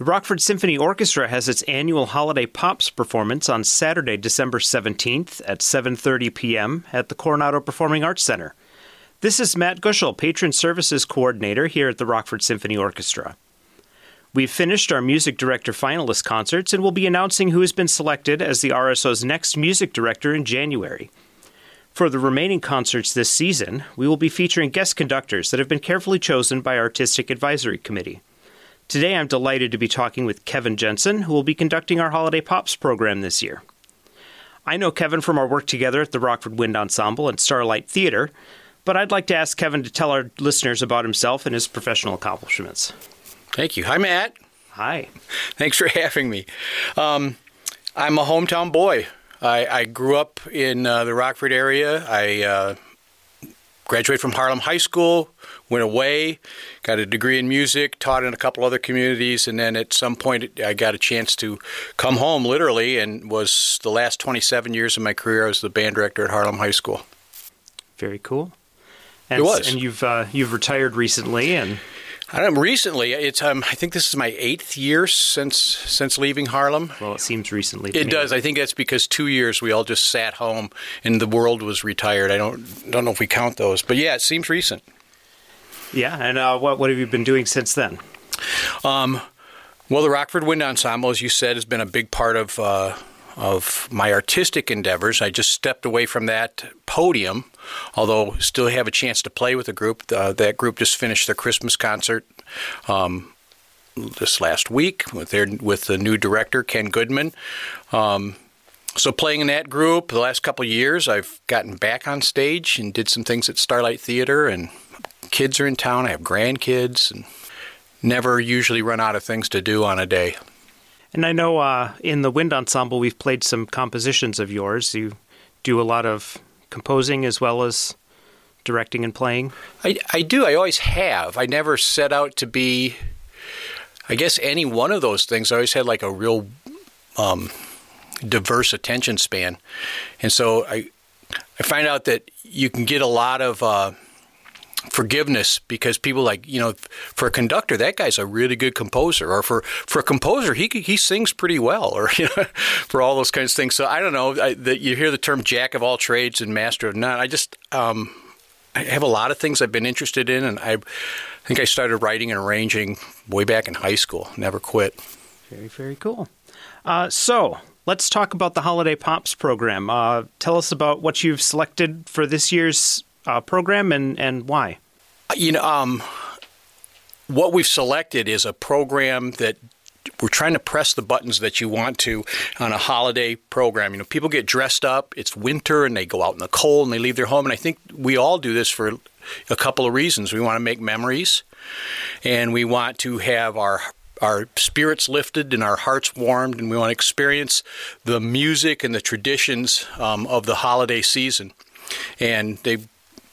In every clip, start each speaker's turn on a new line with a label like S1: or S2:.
S1: The Rockford Symphony Orchestra has its annual Holiday Pops performance on Saturday, December 17th at 7:30 p.m. at the Coronado Performing Arts Center. This is Matt Gushel, Patron Services Coordinator here at the Rockford Symphony Orchestra. We've finished our music director finalist concerts and will be announcing who has been selected as the RSO's next music director in January. For the remaining concerts this season, we will be featuring guest conductors that have been carefully chosen by our Artistic Advisory Committee. Today I'm delighted to be talking with Kevin Jensen, who will be conducting our Holiday Pops program this year. I know Kevin from our work together at the Rockford Wind Ensemble and Starlight Theater, but I'd like to ask Kevin to tell our listeners about himself and his professional accomplishments.
S2: Thank you. Hi, Matt.
S1: Hi.
S2: Thanks for having me. Um, I'm a hometown boy. I, I grew up in uh, the Rockford area. I uh, graduated from Harlem High School, went away, got a degree in music, taught in a couple other communities, and then at some point I got a chance to come home literally and was the last 27 years of my career I was the band director at Harlem High School.
S1: Very cool. And,
S2: it was.
S1: And you've uh, you've retired recently and
S2: I don't recently. It's um, I think this is my eighth year since since leaving Harlem.
S1: Well, it seems recently.
S2: It me. does. I think that's because two years we all just sat home and the world was retired. I don't don't know if we count those, but yeah, it seems recent.
S1: Yeah, and uh, what what have you been doing since then?
S2: Um, well, the Rockford Wind Ensemble, as you said, has been a big part of uh, of my artistic endeavors. I just stepped away from that podium, although still have a chance to play with the group. Uh, that group just finished their Christmas concert um, this last week with their with the new director Ken Goodman. Um, so playing in that group the last couple years, I've gotten back on stage and did some things at Starlight Theater, and kids are in town. I have grandkids, and never usually run out of things to do on a day.
S1: And I know uh, in the wind ensemble we've played some compositions of yours. You do a lot of composing as well as directing and playing.
S2: I, I do. I always have. I never set out to be. I guess any one of those things. I always had like a real um, diverse attention span, and so I I find out that you can get a lot of. Uh, forgiveness because people like you know for a conductor that guy's a really good composer or for for a composer he he sings pretty well or you know for all those kinds of things. So I don't know that you hear the term jack of all trades and master of none. I just um, I have a lot of things I've been interested in and I think I started writing and arranging way back in high school never quit.
S1: Very very cool. Uh, so let's talk about the holiday pops program. Uh, tell us about what you've selected for this year's uh, program and, and why?
S2: You know, um, what we've selected is a program that we're trying to press the buttons that you want to on a holiday program. You know, people get dressed up, it's winter, and they go out in the cold and they leave their home. And I think we all do this for a couple of reasons. We want to make memories, and we want to have our our spirits lifted and our hearts warmed, and we want to experience the music and the traditions um, of the holiday season. And they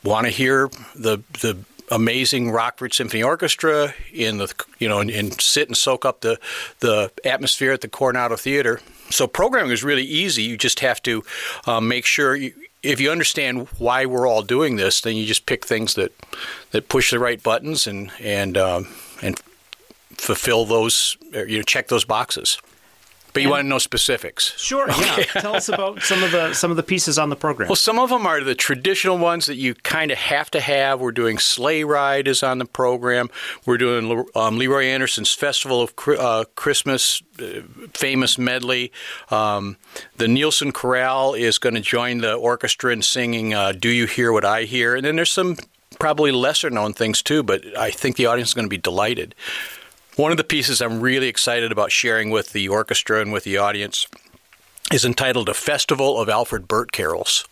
S2: want to hear the the amazing Rockford Symphony Orchestra in the you know and, and, sit and soak up the the atmosphere at the Coronado Theater. So programming is really easy. You just have to um, make sure you, if you understand why we're all doing this, then you just pick things that that push the right buttons and and um, and fulfill those you know check those boxes. But you and, want to know specifics?
S1: Sure. Okay. Yeah. Tell us about some of the some of the pieces on the program.
S2: Well, some of them are the traditional ones that you kind of have to have. We're doing Sleigh Ride is on the program. We're doing um, Leroy Anderson's Festival of uh, Christmas uh, famous medley. Um, the Nielsen Chorale is going to join the orchestra in singing uh, "Do You Hear What I Hear?" And then there's some probably lesser known things too, but I think the audience is going to be delighted. One of the pieces I'm really excited about sharing with the orchestra and with the audience is entitled A Festival of Alfred Burt Carols.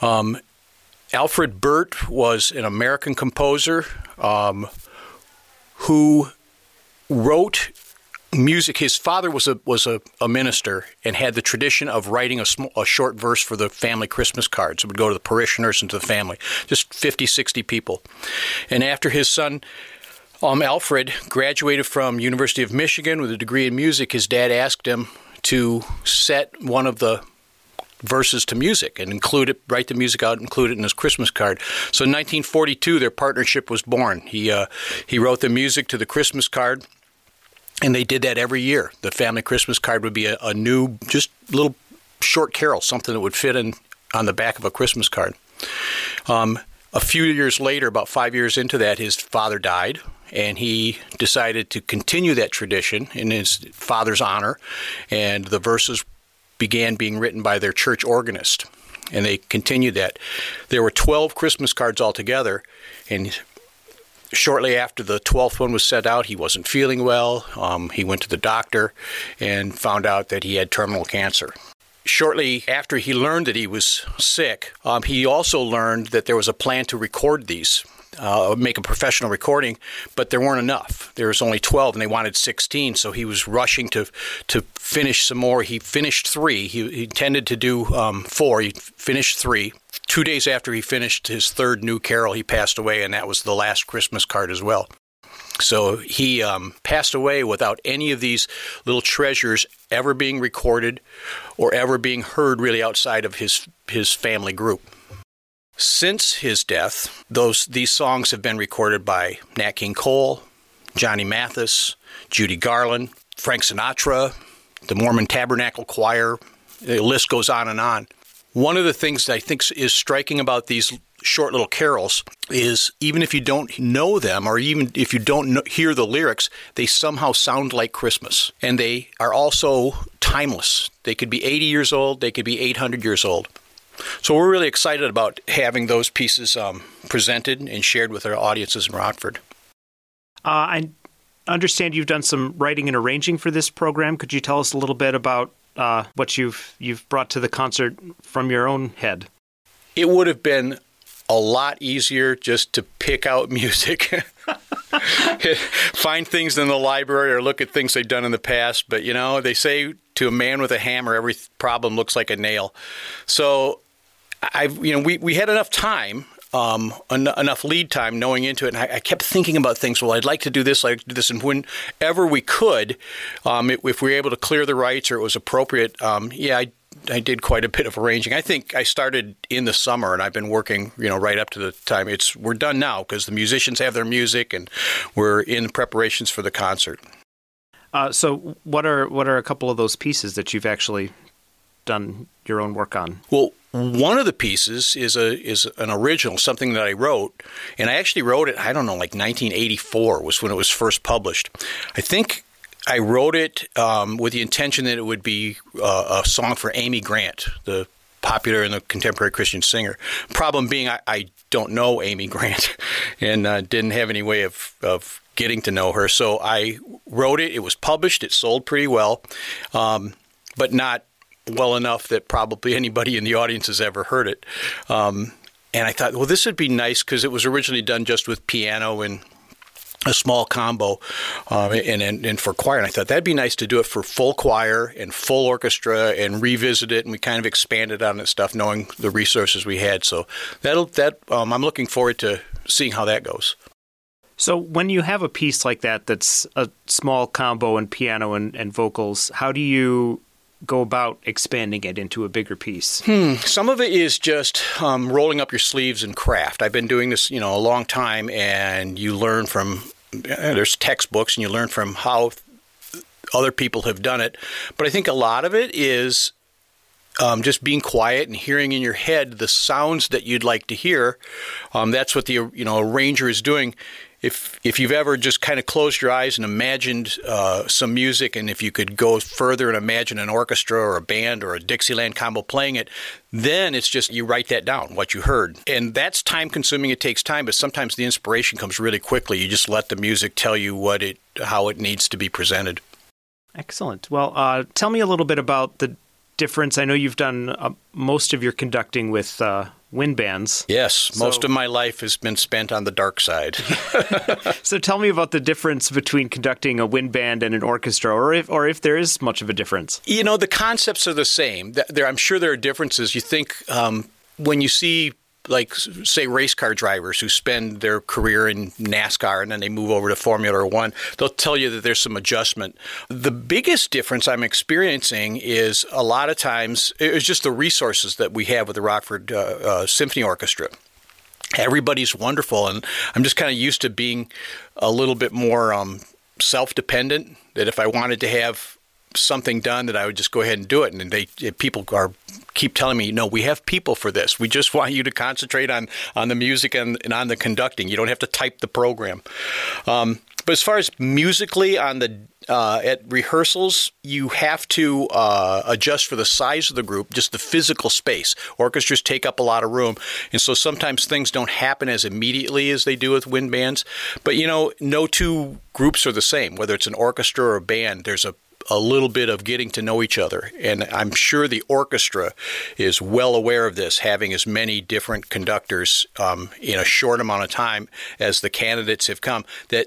S2: Um, Alfred Burt was an American composer um, who wrote music. His father was a was a, a, minister and had the tradition of writing a, small, a short verse for the family Christmas cards. It would go to the parishioners and to the family, just 50, 60 people. And after his son um, Alfred graduated from University of Michigan with a degree in music. His dad asked him to set one of the verses to music and include it, write the music out, include it in his Christmas card. So in 1942, their partnership was born. He uh, he wrote the music to the Christmas card, And they did that every year. The family Christmas card would be a, a new, just little short carol, something that would fit in on the back of a Christmas card. Um, a few years later, about five years into that, his father died, and he decided to continue that tradition in his father's honor. And the verses began being written by their church organist, and they continued that. There were 12 Christmas cards altogether, and shortly after the 12th one was sent out, he wasn't feeling well. Um, he went to the doctor and found out that he had terminal cancer shortly after he learned that he was sick, um, he also learned that there was a plan to record these. Uh, make a professional recording, but there weren't enough. There was only 12, and they wanted 16. So he was rushing to to finish some more. He finished three. He, he intended to do um, four. He finished three. Two days after he finished his third new carol, he passed away, and that was the last Christmas card as well. So he um, passed away without any of these little treasures ever being recorded or ever being heard really outside of his, his family group. Since his death, those, these songs have been recorded by Nat King Cole, Johnny Mathis, Judy Garland, Frank Sinatra, the Mormon Tabernacle Choir. The list goes on and on. One of the things that I think is striking about these short little carols is even if you don't know them or even if you don't know, hear the lyrics, they somehow sound like Christmas. And they are also timeless. They could be 80 years old, they could be 800 years old. So we're really excited about having those pieces um, presented and shared with our audiences in Rockford.
S1: Uh, I understand you've done some writing and arranging for this program. Could you tell us a little bit about uh, what you've you've brought to the concert from your own head?
S2: It would have been a lot easier just to pick out music, find things in the library or look at things they've done in the past. But, you know, they say to a man with a hammer, every problem looks like a nail. So I've, you know, we, we had enough time. Um, en- enough lead time knowing into it, and I, I, kept thinking about things. Well, I'd like to do this, I'd like to do this, and whenever we could, um, if we were able to clear the rights or it was appropriate, um, yeah, I I did quite a bit of arranging. I think I started in the summer, and I've been working, you know, right up to the time it's we're done now because the musicians have their music, and we're in preparations for the concert.
S1: Uh, so, what are what are a couple of those pieces that you've actually done your own work on?
S2: Well, one of the pieces is a is an original, something that I wrote, and I actually wrote it. I don't know, like 1984 was when it was first published. I think I wrote it um, with the intention that it would be uh, a song for Amy Grant, the popular and the contemporary Christian singer. Problem being, I, I don't know Amy Grant and uh, didn't have any way of, of getting to know her. So I wrote it. It was published. It sold pretty well, um, but not well enough that probably anybody in the audience has ever heard it. Um, and I thought, well, this would be nice because it was originally done just with piano and a small combo um, and, and, and, for choir. And I thought that'd be nice to do it for full choir and full orchestra and revisit it. And we kind of expanded on that stuff, knowing the resources we had. So that'll that um, I'm looking forward to seeing how that goes.
S1: So when you have a piece like that, that's a small combo and piano and, and vocals, how do you go about expanding it into a bigger piece?
S2: Hmm. Some of it is just um, rolling up your sleeves and craft. I've been doing this, you know, a long time, and you learn from there's textbooks and you learn from how other people have done it. But I think a lot of it is um, just being quiet and hearing in your head the sounds that you'd like to hear. Um, that's what the you know arranger is doing if if you've ever just kind of closed your eyes and imagined uh, some music, and if you could go further and imagine an orchestra or a band or a Dixieland combo playing it, then it's just you write that down what you heard, and that's time consuming. It takes time, but sometimes the inspiration comes really quickly. You just let the music tell you what it how it needs to be presented.
S1: Excellent. Well, uh, tell me a little bit about the difference. I know you've done uh, most of your conducting with uh, wind bands.
S2: Yes, so, most of my life has been spent on the dark side.
S1: so tell me about the difference between conducting a wind band and an orchestra, or if or if there is much of a difference.
S2: You know, the concepts are the same. There, I'm sure there are differences. You think um, when you see like say race car drivers who spend their career in NASCAR and then they move over to Formula One, they'll tell you that there's some adjustment. The biggest difference I'm experiencing is a lot of times it's just the resources that we have with the Rockford uh, uh, Symphony Orchestra. Everybody's wonderful, and I'm just kind of used to being a little bit more um, self-dependent. That if I wanted to have something done, that I would just go ahead and do it. And they people are keep telling me, no, we have people for this. We just want you to concentrate on on the music and, and on the conducting. You don't have to type the program. Um, but as far as musically on the uh, at rehearsals, you have to uh, adjust for the size of the group, just the physical space. Orchestras take up a lot of room, and so sometimes things don't happen as immediately as they do with wind bands. But you know, no two groups are the same. Whether it's an orchestra or a band, there's a a little bit of getting to know each other. And I'm sure the orchestra is well aware of this, having as many different conductors um, in a short amount of time as the candidates have come. That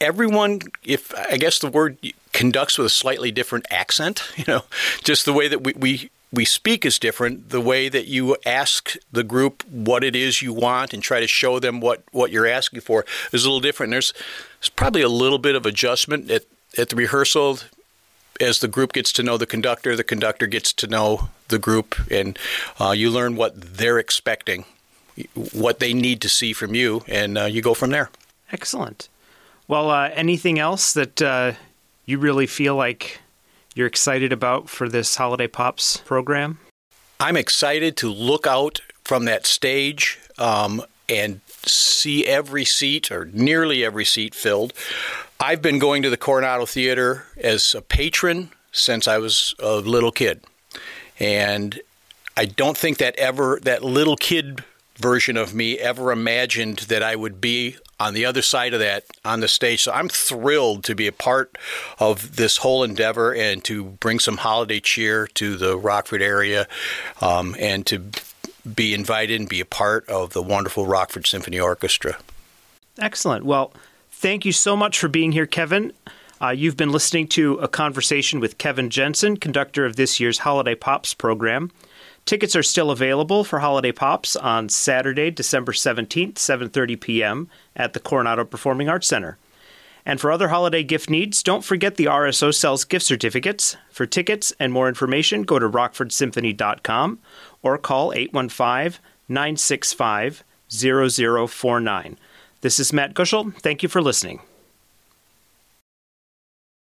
S2: everyone, if I guess the word conducts with a slightly different accent, you know, just the way that we, we we speak is different. The way that you ask the group what it is you want and try to show them what, what you're asking for is a little different. There's, there's probably a little bit of adjustment at, at the rehearsal as the group gets to know the conductor, the conductor gets to know the group, and uh, you learn what they're expecting, what they need to see from you, and uh, you go from there.
S1: Excellent. Well, uh, anything else that uh, you really feel like you're excited about for this Holiday Pops program?
S2: I'm excited to look out from that stage um, and see every seat or nearly every seat filled. I've been going to the Coronado Theater as a patron since I was a little kid. And I don't think that ever, that little kid version of me ever imagined that I would be on the other side of that on the stage. So I'm thrilled to be a part of this whole endeavor and to bring some holiday cheer to the Rockford area um, and to be invited and be a part of the wonderful Rockford Symphony Orchestra.
S1: Excellent. Well, thank you so much for being here, Kevin. Uh, you've been listening to a conversation with Kevin Jensen, conductor of this year's Holiday Pops program. Tickets are still available for Holiday Pops on Saturday, December 17th, 7:30 p.m. at the Coronado Performing Arts Center. And for other holiday gift needs, don't forget the RSO sells gift certificates. For tickets and more information, go to rockfordsymphony.com or call 815 965 0049. This is Matt Gushel. Thank you for listening.